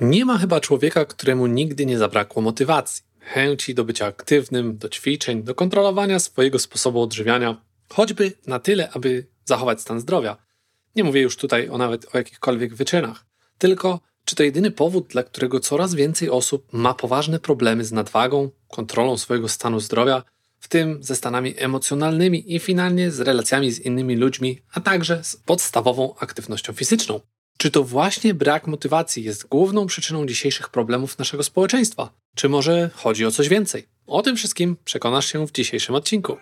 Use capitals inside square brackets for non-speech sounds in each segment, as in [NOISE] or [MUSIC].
Nie ma chyba człowieka, któremu nigdy nie zabrakło motywacji, chęci do bycia aktywnym, do ćwiczeń, do kontrolowania swojego sposobu odżywiania, choćby na tyle, aby zachować stan zdrowia. Nie mówię już tutaj o nawet o jakichkolwiek wyczynach, tylko czy to jedyny powód, dla którego coraz więcej osób ma poważne problemy z nadwagą, kontrolą swojego stanu zdrowia, w tym ze stanami emocjonalnymi i finalnie z relacjami z innymi ludźmi, a także z podstawową aktywnością fizyczną? Czy to właśnie brak motywacji jest główną przyczyną dzisiejszych problemów naszego społeczeństwa? Czy może chodzi o coś więcej? O tym wszystkim przekonasz się w dzisiejszym odcinku.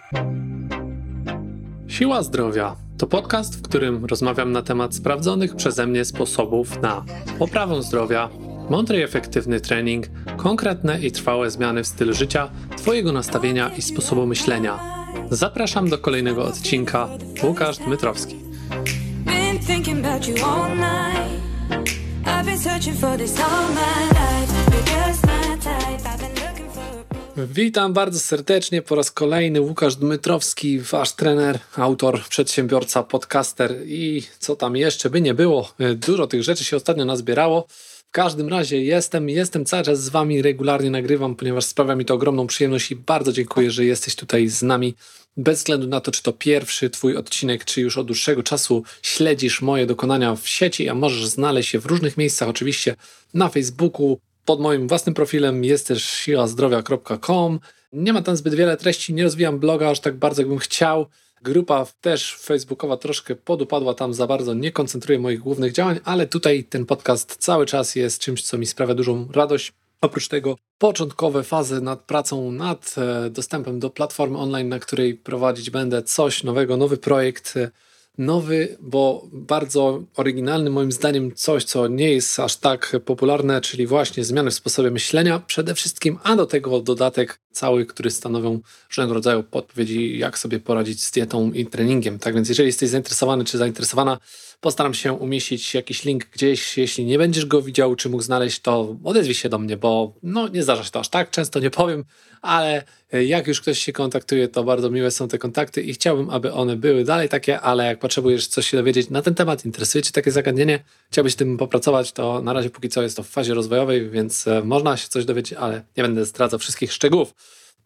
Siła Zdrowia to podcast, w którym rozmawiam na temat sprawdzonych przeze mnie sposobów na poprawę zdrowia, mądry i efektywny trening, konkretne i trwałe zmiany w stylu życia, Twojego nastawienia i sposobu myślenia. Zapraszam do kolejnego odcinka. Łukasz Dmytrowski. Witam bardzo serdecznie po raz kolejny. Łukasz Dmytrowski, wasz trener, autor, przedsiębiorca, podcaster i co tam jeszcze by nie było. Dużo tych rzeczy się ostatnio nazbierało. W każdym razie jestem, jestem cały czas z wami, regularnie nagrywam, ponieważ sprawia mi to ogromną przyjemność i bardzo dziękuję, że jesteś tutaj z nami. Bez względu na to, czy to pierwszy twój odcinek, czy już od dłuższego czasu śledzisz moje dokonania w sieci, a możesz znaleźć je w różnych miejscach, oczywiście na Facebooku, pod moim własnym profilem jest też siłazdrowia.com. Nie ma tam zbyt wiele treści, nie rozwijam bloga aż tak bardzo, jakbym chciał. Grupa też facebookowa troszkę podupadła tam za bardzo, nie koncentruję moich głównych działań, ale tutaj ten podcast cały czas jest czymś, co mi sprawia dużą radość. Oprócz tego początkowe fazy nad pracą nad e, dostępem do platformy online, na której prowadzić będę coś nowego, nowy projekt e, nowy, bo bardzo oryginalny, moim zdaniem, coś, co nie jest aż tak popularne, czyli właśnie zmiany w sposobie myślenia przede wszystkim, a do tego dodatek cały, który stanowią różnego rodzaju podpowiedzi, jak sobie poradzić z dietą i treningiem. Tak więc, jeżeli jesteś zainteresowany czy zainteresowana, postaram się umieścić jakiś link gdzieś. Jeśli nie będziesz go widział, czy mógł znaleźć, to odezwij się do mnie, bo no, nie zdarza się to aż tak często, nie powiem, ale jak już ktoś się kontaktuje, to bardzo miłe są te kontakty i chciałbym, aby one były dalej takie, ale jak potrzebujesz coś się dowiedzieć na ten temat, interesuje Cię takie zagadnienie, chciałbyś tym popracować, to na razie póki co jest to w fazie rozwojowej, więc e, można się coś dowiedzieć, ale nie będę zdradzał wszystkich szczegółów.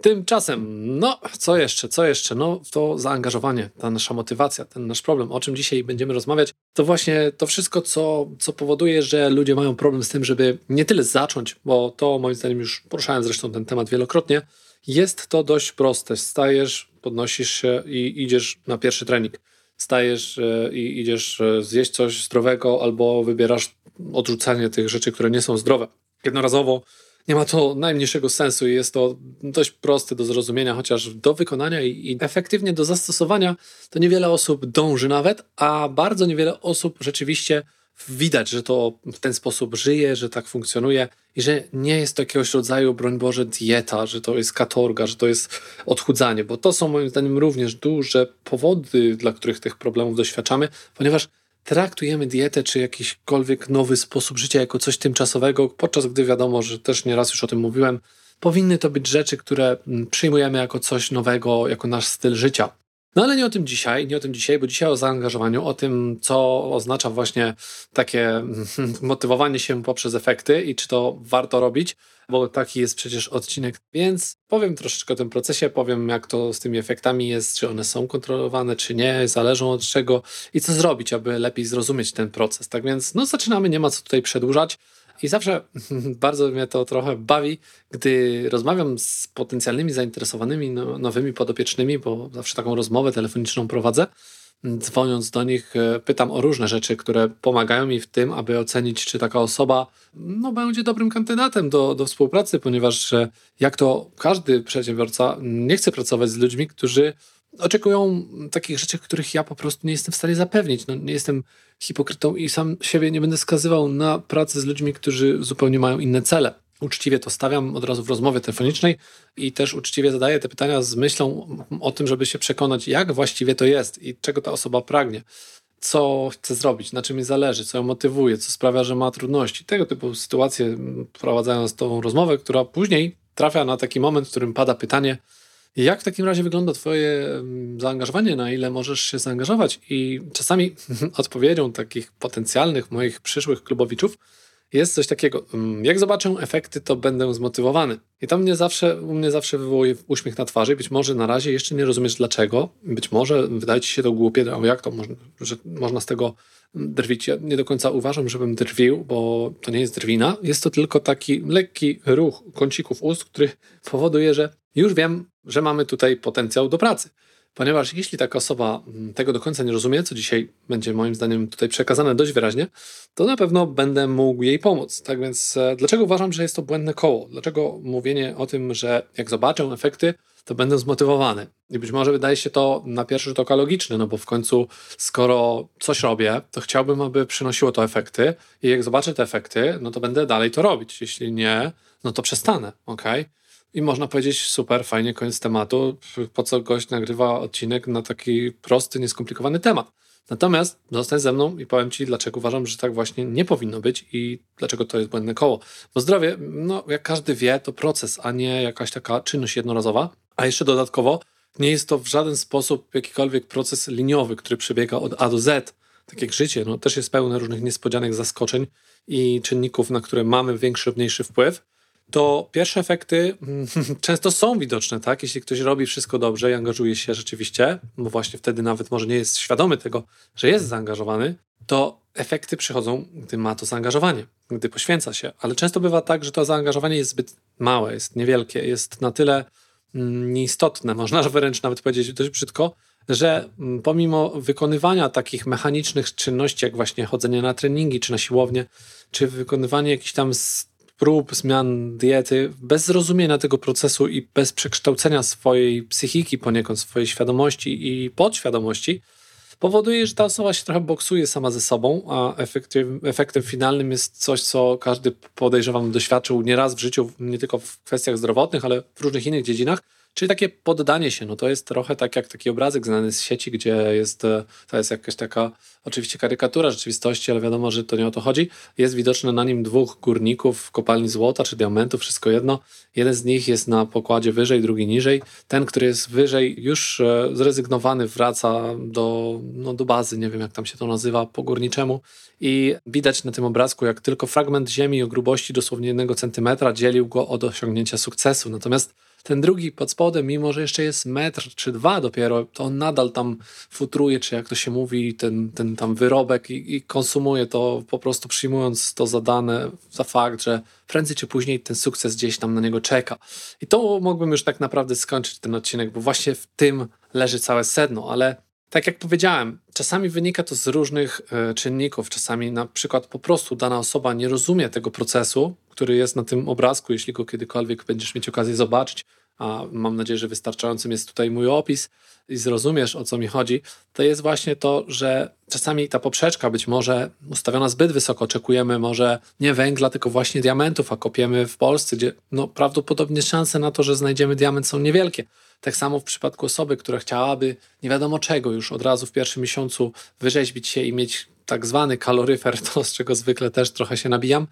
Tymczasem, no co jeszcze, co jeszcze? No to zaangażowanie, ta nasza motywacja, ten nasz problem, o czym dzisiaj będziemy rozmawiać, to właśnie to wszystko, co, co powoduje, że ludzie mają problem z tym, żeby nie tyle zacząć, bo to moim zdaniem już poruszałem zresztą ten temat wielokrotnie, jest to dość proste. Stajesz, podnosisz się i idziesz na pierwszy trening. Stajesz e, i idziesz e, zjeść coś zdrowego albo wybierasz odrzucanie tych rzeczy, które nie są zdrowe. Jednorazowo nie ma to najmniejszego sensu i jest to dość proste do zrozumienia, chociaż do wykonania i, i, efektywnie do zastosowania to niewiele osób dąży nawet, a bardzo niewiele osób rzeczywiście widać, że to w ten sposób żyje, że tak funkcjonuje i że nie jest to jakiegoś rodzaju, broń Boże, dieta, że to jest katorga, że to jest odchudzanie, bo to są moim zdaniem również duże powody, dla których tych problemów doświadczamy, ponieważ traktujemy dietę czy jakiśkolwiek nowy sposób życia jako coś tymczasowego, podczas gdy wiadomo, że też nieraz już o tym mówiłem, powinny to być rzeczy, które mm, przyjmujemy jako coś nowego, jako nasz styl życia. No ale nie o tym dzisiaj, nie o tym dzisiaj, bo dzisiaj o zaangażowaniu, o tym, co oznacza właśnie takie [LAUGHS] motywowanie się poprzez efekty i czy to warto robić, bo taki jest przecież odcinek. Więc powiem troszeczkę o tym procesie, powiem jak to z tymi efektami jest, czy one są kontrolowane, czy nie, zależą od czego i co zrobić, aby lepiej zrozumieć ten proces. Tak więc no zaczynamy, nie ma co tutaj przedłużać. I zawsze [LAUGHS] bardzo mnie to trochę bawi, gdy rozmawiam z potencjalnymi zainteresowanymi no, nowymi podopiecznymi, bo zawsze taką rozmowę telefoniczną prowadzę. Dzwoniąc do nich, e, pytam o różne rzeczy, które pomagają mi w tym, aby ocenić, czy taka osoba no, będzie dobrym kandydatem do, do współpracy, ponieważ e, jak to każdy przedsiębiorca nie chce pracować z ludźmi, którzy oczekują takich rzeczy, których ja po prostu nie jestem w stanie zapewnić. No, nie jestem hipokrytą i sam siebie nie będę skazywał na pracę z ludźmi, którzy zupełnie mają inne cele. Uczciwie to stawiam od razu w rozmowie telefonicznej i też uczciwie zadaję te pytania z myślą o tym, żeby się przekonać, jak właściwie to jest i czego ta osoba pragnie, co chce zrobić, na czym jej zależy, co ją motywuje, co sprawia, że ma trudności. Tego typu sytuacje, wprowadzając tą rozmowę, która później trafia na taki moment, w którym pada pytanie, jak w takim razie wygląda Twoje zaangażowanie, na ile możesz się zaangażować? I czasami [LAUGHS] odpowiedzią takich potencjalnych moich przyszłych klubowiczów jest coś takiego, mm, jak zobaczę efekty, to będę zmotywowany. I to mnie zawsze, u mnie zawsze wywołuje uśmiech na twarzy. Być może na razie jeszcze nie rozumiesz dlaczego. Być może wydaje ci się to głupie, a jak to można, że można z tego drwić. Ja nie do końca uważam, żebym drwił, bo to nie jest drwina. Jest to tylko taki lekki ruch kącików ust, który powoduje, że już wiem, że mamy tutaj potencjał do pracy. Ponieważ jeśli taka osoba mm, tego do końca nie rozumie, co dzisiaj będzie moim zdaniem tutaj przekazane dość wyraźnie, to na pewno będę mógł jej pomóc. Tak więc e, dlaczego uważam, że jest to błędne koło? Dlaczego mówienie o tym, że jak zobaczę efekty, to będę zmotywowany? I być może wydaje się to na pierwszy rzut oka logiczne, no bo w końcu skoro coś robię, to chciałbym, aby przynosiło to efekty i jak zobaczę te efekty, no to będę dalej to robić. Jeśli nie, no to przestanę, ok? I można powiedzieć, super, fajnie, koniec tematu. Po co gość nagrywa odcinek na taki prosty, nieskomplikowany temat. Natomiast zostań ze mną i powiem Ci, dlaczego uważam, że tak właśnie nie powinno być i dlaczego to jest błędne koło. Bo zdrowie, no jak każdy wie, to proces, a nie jakaś taka czynność jednorazowa. A jeszcze dodatkowo, nie jest to w żaden sposób jakikolwiek proces liniowy, który przebiega od A do Z. Tak jak życie, no też jest pełne różnych niespodzianek, zaskoczeń i czynników, na które mamy większy lub mniejszy wpływ to pierwsze efekty [LAUGHS] często są widoczne, tak? Jeśli ktoś robi wszystko dobrze i angażuje się rzeczywiście, bo właśnie wtedy nawet może nie jest świadomy tego, że jest zaangażowany, to efekty przychodzą, gdy ma to zaangażowanie, gdy poświęca się. Ale często bywa tak, że to zaangażowanie jest zbyt małe, jest niewielkie, jest na tyle mm, nieistotne, można [LAUGHS] wręcz nawet powiedzieć dość brzydko, że mm, pomimo wykonywania takich mechanicznych czynności, jak właśnie chodzenie na treningi czy na siłownię, czy wykonywanie jakichś tam prób zmian diety, bez zrozumienia tego procesu i bez przekształcenia swojej psychiki poniekąd, swojej świadomości i podświadomości, powoduje, że ta osoba się trochę boksuje sama ze sobą, a efektem, efektem finalnym jest coś, co każdy podejrzewam doświadczył nieraz w życiu, nie tylko w kwestiach zdrowotnych, ale w różnych innych dziedzinach, Czyli takie poddanie się, no to jest trochę tak jak taki obrazek znany z sieci, gdzie jest, e, to jest jakaś taka oczywiście karykatura rzeczywistości, ale wiadomo, że to nie o to chodzi. Jest widoczne na nim dwóch górników w kopalni złota czy diamentu, wszystko jedno. Jeden z nich jest na pokładzie wyżej, drugi niżej. Ten, który jest wyżej, już e, zrezygnowany, wraca do, no, do bazy, nie wiem jak tam się to nazywa, po górniczemu. I widać na tym obrazku, jak tylko fragment ziemi o grubości dosłownie jednego centymetra dzielił go od osiągnięcia sukcesu. Natomiast ten drugi pod spodem, mimo że jeszcze jest metr czy dwa dopiero, to on nadal tam futruje, czy jak to się mówi, ten, ten tam wyrobek i, i konsumuje to po prostu przyjmując to za dane, za fakt, że prędzej czy później ten sukces gdzieś tam na niego czeka. I to mógłbym już tak naprawdę skończyć ten odcinek, bo właśnie w tym leży całe sedno, ale tak jak powiedziałem, czasami wynika to z różnych y, czynników. Czasami na przykład po prostu dana osoba nie rozumie tego procesu, który jest na tym obrazku, jeśli go kiedykolwiek będziesz mieć okazję zobaczyć, a mam nadzieję, że wystarczającym jest tutaj mój opis i zrozumiesz o co mi chodzi, to jest właśnie to, że czasami ta poprzeczka być może ustawiona zbyt wysoko, oczekujemy może nie węgla, tylko właśnie diamentów, a kopiemy w Polsce, gdzie no, prawdopodobnie szanse na to, że znajdziemy diament są niewielkie. Tak samo w przypadku osoby, która chciałaby nie wiadomo czego już od razu w pierwszym miesiącu wyrzeźbić się i mieć tak zwany kaloryfer, [LAUGHS] to z czego zwykle też trochę się nabijam,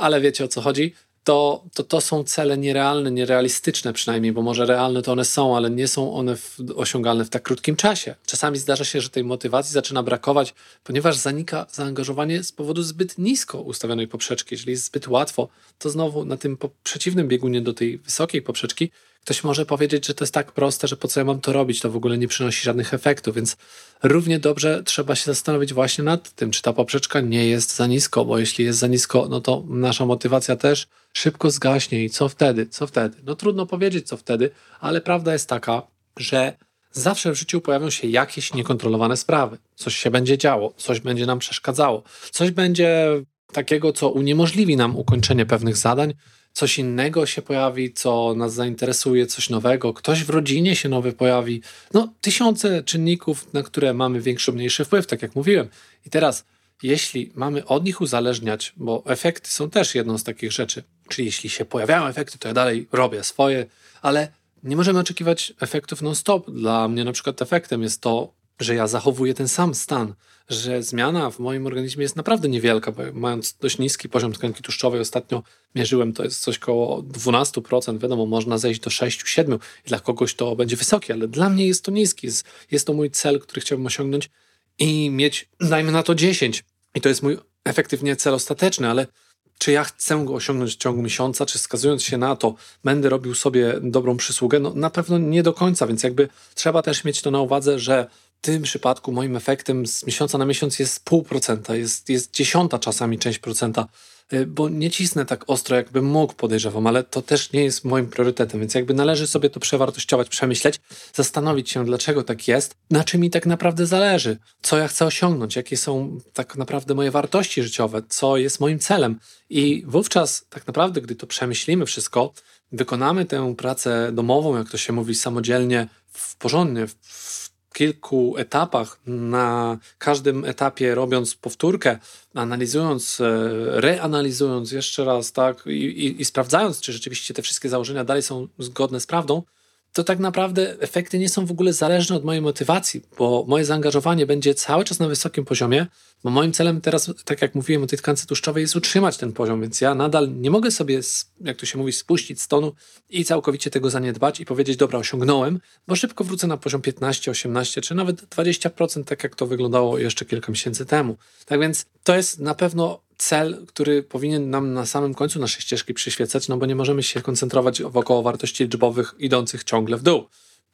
ale wiecie o co chodzi, to, to, to są cele nierealne, nierealistyczne przynajmniej, bo może realne to one są, ale nie są one w, osiągalne w tak krótkim czasie. Czasami zdarza się, że tej motywacji zaczyna brakować, ponieważ zanika zaangażowanie z powodu zbyt nisko ustawionej poprzeczki. Jeżeli jest zbyt łatwo, to znowu na tym przeciwnym biegunie do tej wysokiej poprzeczki Ktoś może powiedzieć, że to jest tak proste, że po co ja mam to robić, to w ogóle nie przynosi żadnych efektów, więc równie dobrze trzeba się zastanowić właśnie nad tym, czy ta poprzeczka nie jest za nisko, bo jeśli jest za nisko, no to nasza motywacja też szybko zgaśnie i co wtedy? Co wtedy? No trudno powiedzieć, co wtedy, ale prawda jest taka, że zawsze w życiu pojawią się jakieś niekontrolowane sprawy. Coś się będzie działo, coś będzie nam przeszkadzało, coś będzie takiego, co uniemożliwi nam ukończenie pewnych zadań, coś innego się pojawi, co nas zainteresuje, coś nowego, ktoś w rodzinie się nowy pojawi. No, tysiące czynników, na które mamy większy, mniejszy wpływ, tak jak mówiłem. I teraz, jeśli mamy od nich uzależniać, bo efekty są też jedną z takich rzeczy, czyli jeśli się pojawiają efekty, to ja dalej robię swoje, ale nie możemy oczekiwać efektów non-stop. Dla mnie na przykład efektem jest to, że ja zachowuję ten sam stan, że zmiana w moim organizmie jest naprawdę niewielka, bo mając dość niski poziom tkanki tłuszczowej, ostatnio mierzyłem, to jest coś koło 12%, wiadomo, można zejść do 6-7%, i dla kogoś to będzie wysokie, ale dla mnie jest to niski, jest, to mój cel, który chciałbym osiągnąć i mieć, dajmy na to 10. I to jest mój efektywnie cel ostateczny, ale czy ja chcę go osiągnąć w ciągu miesiąca, czy skazując się na to, będę robił sobie dobrą przysługę? No na pewno nie do końca, więc jakby trzeba też mieć to na uwadze, że tym przypadku moim efektem z miesiąca na miesiąc jest pół procenta, jest, jest dziesiąta czasami część procenta, y, bo nie cisnę tak ostro, jakbym mógł, podejrzewam, ale to też nie jest moim priorytetem, więc jakby należy sobie to przewartościować, przemyśleć, zastanowić się, dlaczego tak jest, na czym mi tak naprawdę zależy, co ja chcę osiągnąć, jakie są tak naprawdę moje wartości życiowe, co jest moim celem. I wówczas tak naprawdę, gdy to przemyślimy wszystko, wykonamy tę pracę domową, jak to się mówi, samodzielnie, w porządnie, w kilku etapach, na każdym etapie robiąc powtórkę, analizując, e, reanalizując jeszcze raz, tak, i, i, i sprawdzając, czy rzeczywiście te wszystkie założenia dalej są zgodne z prawdą, to tak naprawdę efekty nie są w ogóle zależne od mojej motywacji, bo moje zaangażowanie będzie cały czas na wysokim poziomie, bo moim celem teraz, tak jak mówiłem o tej tkance tłuszczowej, jest utrzymać ten poziom, więc ja nadal nie mogę sobie, jak to się mówi, spuścić z tonu i całkowicie tego zaniedbać i powiedzieć, dobra, osiągnąłem, bo szybko wrócę na poziom 15, 18 czy nawet 20%, tak jak to wyglądało jeszcze kilka miesięcy temu. Tak więc to jest na pewno cel, który powinien nam na samym końcu naszej ścieżki przyświecać, no bo nie możemy się koncentrować wokoło wartości liczbowych idących ciągle w dół.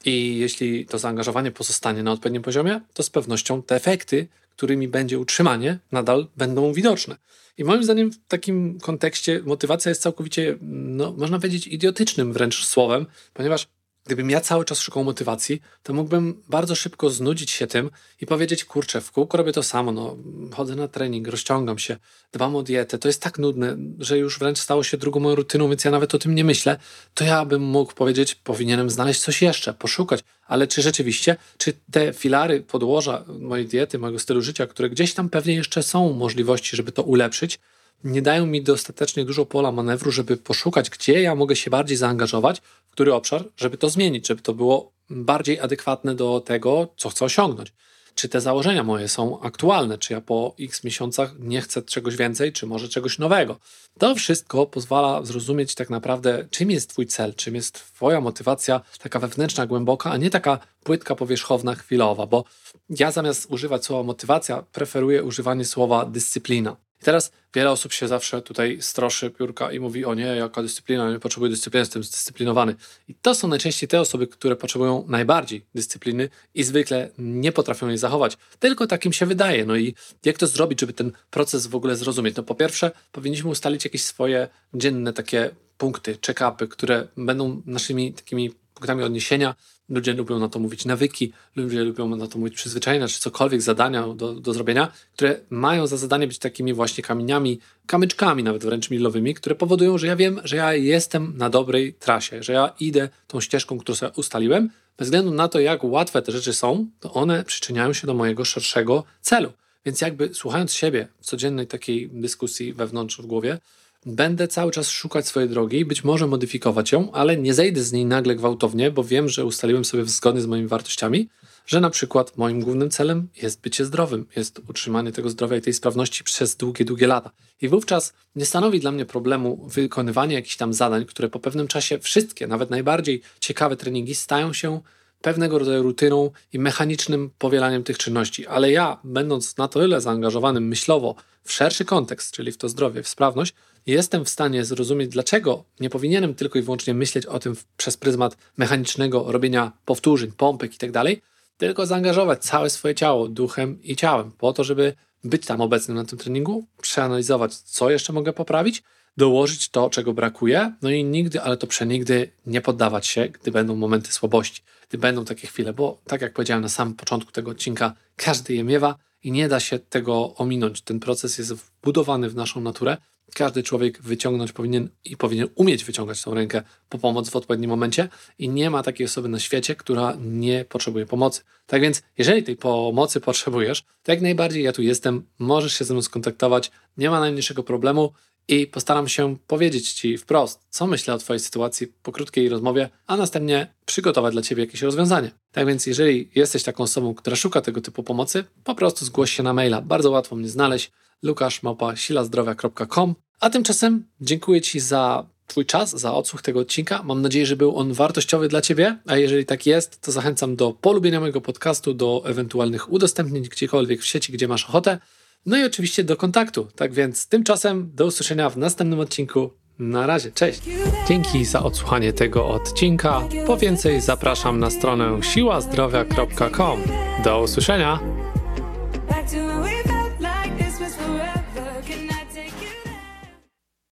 I jeśli to zaangażowanie pozostanie na odpowiednim poziomie, to z pewnością te efekty, którymi będzie utrzymanie, nadal będą widoczne. I moim zdaniem w takim kontekście motywacja jest całkowicie, no, można powiedzieć, idiotycznym wręcz słowem, ponieważ Gdybym ja cały czas szukał motywacji, to mógłbym bardzo szybko znudzić się tym i powiedzieć, kurczę, w kółko robię to samo, no, chodzę na trening, rozciągam się, dbam o dietę, to jest tak nudne, że już wręcz stało się drugą moją rutyną, więc ja nawet o tym nie myślę, to ja bym mógł powiedzieć, powinienem znaleźć coś jeszcze, poszukać, ale czy rzeczywiście, czy te filary podłoża mojej diety, mojego stylu życia, które gdzieś tam pewnie jeszcze są możliwości, żeby to ulepszyć, nie dają mi dostatecznie dużo pola manewru, żeby poszukać, gdzie ja mogę się bardziej zaangażować, w który obszar, żeby to zmienić, żeby to było bardziej adekwatne do tego, co chcę osiągnąć. Czy te założenia moje są aktualne, czy ja po x miesiącach nie chcę czegoś więcej, czy może czegoś nowego. To wszystko pozwala zrozumieć tak naprawdę, czym jest Twój cel, czym jest Twoja motywacja, taka wewnętrzna, głęboka, a nie taka płytka, powierzchowna, chwilowa, bo ja zamiast używać słowa motywacja, preferuję używanie słowa dyscyplina. I teraz wiele osób się zawsze tutaj stroszy piórka i mówi: O nie, jaka dyscyplina, nie potrzebuję dyscypliny, jestem zdyscyplinowany. I to są najczęściej te osoby, które potrzebują najbardziej dyscypliny i zwykle nie potrafią jej zachować. Tylko takim się wydaje. No i jak to zrobić, żeby ten proces w ogóle zrozumieć? No po pierwsze, powinniśmy ustalić jakieś swoje dzienne takie punkty, check-upy, które będą naszymi takimi punktami odniesienia. Ludzie lubią na to mówić nawyki, ludzie lubią na to mówić przyzwyczajenia, czy cokolwiek zadania do, do zrobienia, które mają za zadanie być takimi właśnie kamieniami, kamyczkami nawet wręcz milowymi, które powodują, że ja wiem, że ja jestem na dobrej trasie, że ja idę tą ścieżką, którą sobie ustaliłem. Bez względu na to, jak łatwe te rzeczy są, to one przyczyniają się do mojego szerszego celu. Więc jakby słuchając siebie w codziennej takiej dyskusji wewnątrz w głowie, Będę cały czas szukać swojej drogi być może modyfikować ją, ale nie zejdę z niej nagle gwałtownie, bo wiem, że ustaliłem sobie zgodnie z moimi wartościami, że na przykład moim głównym celem jest bycie zdrowym, jest utrzymanie tego zdrowia i tej sprawności przez długie, długie lata. I wówczas nie stanowi dla mnie problemu wykonywanie jakichś tam zadań, które po pewnym czasie wszystkie, nawet najbardziej ciekawe treningi stają się pewnego rodzaju rutyną i mechanicznym powielaniem tych czynności. Ale ja, będąc na tyle zaangażowanym myślowo w szerszy kontekst, czyli w to zdrowie, w sprawność, jestem w stanie zrozumieć, dlaczego nie powinienem tylko i wyłącznie myśleć o tym przez pryzmat mechanicznego robienia powtórzeń, pompek itd., tak tylko zaangażować całe swoje ciało duchem i ciałem po to, żeby być tam obecnym na tym treningu, przeanalizować, co jeszcze mogę poprawić, dołożyć to, czego brakuje, no i nigdy, ale to przenigdy nie poddawać się, gdy będą momenty słabości, gdy będą takie chwile, bo tak jak powiedziałem na samym początku tego odcinka, każdy je miewa i nie da się tego ominąć. Ten proces jest wbudowany w naszą naturę. Każdy człowiek wyciągnąć powinien i powinien umieć wyciągać tą rękę po pomoc w odpowiednim momencie i nie ma takiej osoby na świecie, która nie potrzebuje pomocy. Tak więc, jeżeli tej pomocy potrzebujesz, to jak najbardziej ja tu jestem, możesz się ze mną skontaktować, nie ma najmniejszego problemu i postaram się powiedzieć Ci wprost, co myślę o Twojej sytuacji po krótkiej rozmowie, a następnie przygotować dla Ciebie jakieś rozwiązanie. Tak więc, jeżeli jesteś taką osobą, która szuka tego typu pomocy, po prostu zgłoś się na maila. Bardzo łatwo mnie znaleźć. lukaszmałpa.silazdrowia.com A tymczasem dziękuję Ci za Twój czas, za odsłuch tego odcinka. Mam nadzieję, że był on wartościowy dla Ciebie, a jeżeli tak jest, to zachęcam do polubienia mojego podcastu, do ewentualnych udostępnień gdziekolwiek w sieci, gdzie masz ochotę. No i oczywiście do kontaktu. Tak więc tymczasem do usłyszenia w następnym odcinku. Na razie, cześć. Dzięki za odsłuchanie tego odcinka. Po więcej zapraszam na stronę siłazdrowia.com. Do usłyszenia.